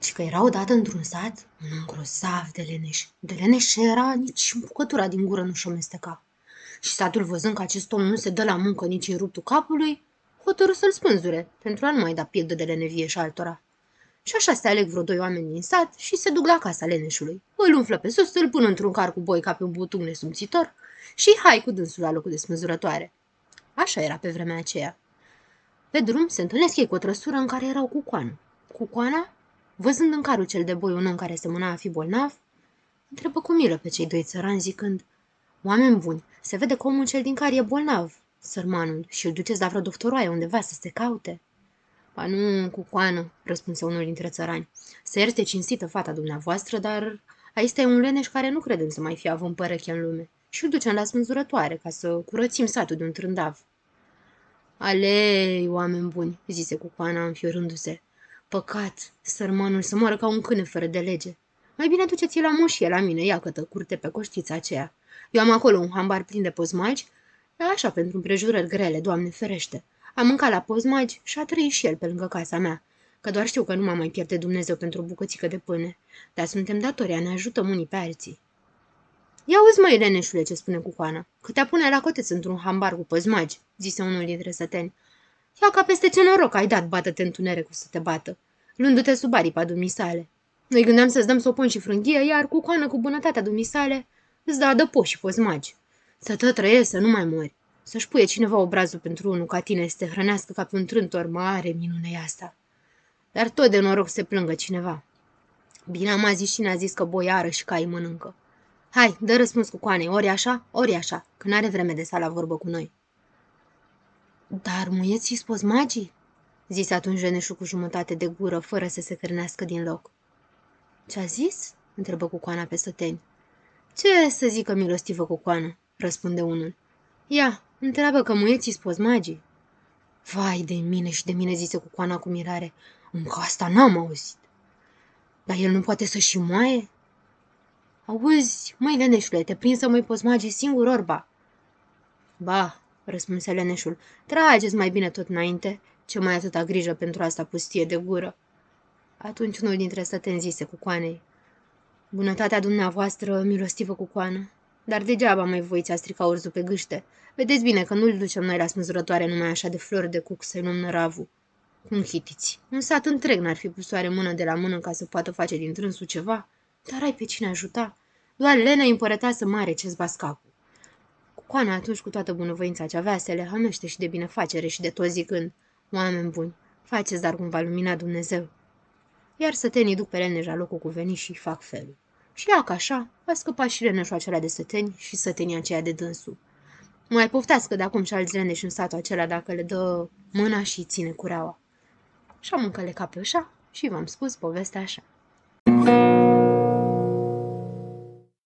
Și că era odată într-un sat un om grozav de leneș. De leneș era nici bucătura din gură nu-și o mesteca. Și satul văzând că acest om nu se dă la muncă nici în ruptul capului, hotărâ să-l spânzure, pentru a nu mai da pildă de lenevie și altora. Și așa se aleg vreo doi oameni din sat și se duc la casa leneșului. Îl umflă pe sus, îl pun într-un car cu boi ca pe un butuc nesumțitor și hai cu dânsul la locul de smânzurătoare. Așa era pe vremea aceea. Pe drum se întâlnesc ei cu o trăsură în care erau cucoană. Cucoana, văzând în carul cel de boi un om care se mâna a fi bolnav, întrebă cu milă pe cei doi țărani zicând Oameni buni, se vede că omul cel din car e bolnav, sărmanul, și îl duceți la vreo doctoroaie undeva să se caute. Ba nu, cucoană, răspunse unul dintre țărani. Să ierte cinstită fata dumneavoastră, dar aici e un leneș care nu credem să mai fie având păreche în lume și îl ducem la smânzurătoare ca să curățim satul de un trândav. Alei, oameni buni, zise cucoana înfiorându-se. Păcat, sărmanul să moară ca un câine fără de lege. Mai bine duceți-l la moșie la mine, ia că curte pe coștița aceea. Eu am acolo un hambar plin de pozmagi, așa pentru împrejurări grele, doamne ferește. Am mâncat la pozmagi și a trăit și el pe lângă casa mea, că doar știu că nu mă mai pierde Dumnezeu pentru o bucățică de pâine, dar suntem datori a ne ajutăm unii pe alții. Ia uzi, măi, leneșule, ce spune cucoana, că te pune la coteț într-un hambar cu păzmagi, zise unul dintre săteni. Ia ca peste ce noroc ai dat, bată-te întunericul să te bată, luându-te sub aripa dumisale. Noi gândeam să-ți dăm sopon și frânghie, iar cucoană cu bunătatea dumisale îți dă adăpost și păzmagi. Să tot trăiești, să nu mai mori. Să-și puie cineva obrazul pentru unul ca tine să te hrănească ca pe un trântor mare minune asta. Dar tot de noroc se plângă cineva. Bine am zis și ne-a zis că boiară și cai mănâncă. Hai, dă răspuns cu coane, ori așa, ori așa, că n-are vreme de sta la vorbă cu noi. Dar muieții spus magii? zise atunci Jeneșul cu jumătate de gură, fără să se cârnească din loc. Ce-a zis? întrebă cucoana pe săteni. Ce să zică milostivă cucoană? răspunde unul. Ia, întreabă că muieții spus magii. Vai de mine și de mine, zise cucoana cu mirare. Încă asta n-am auzit. Dar el nu poate să și moaie? Auzi, măi, leneșule, te prind să mai poți mage singur orba. Ba, răspunse leneșul, trageți mai bine tot înainte, ce mai atâta grijă pentru asta pustie de gură. Atunci unul dintre stăteni zise cu coanei, Bunătatea dumneavoastră, milostivă cu coană, dar degeaba mai voiți a strica urzul pe gâște. Vedeți bine că nu-l ducem noi la smânzurătoare numai așa de flori de cuc să-i luăm năravul. Cum hitiți? Un sat întreg n-ar fi pus oare mână de la mână ca să poată face din trânsul ceva? Dar ai pe cine ajuta? Doar Lena împărăteasă mare ce-ți capul. Coana atunci cu toată bunăvoința ce avea se le hămește și de binefacere și de tot zicând, oameni buni, faceți dar cum va lumina Dumnezeu. Iar sătenii duc pe leneș la locul cuvenit și fac felul. Și ia ca așa, a scăpat și leneșul acela de săteni și sătenii aceea de dânsul. Mai poftească de acum și alți leneși în satul acela dacă le dă mâna și ține cureaua. Și am încălecat pe așa și v-am spus povestea așa.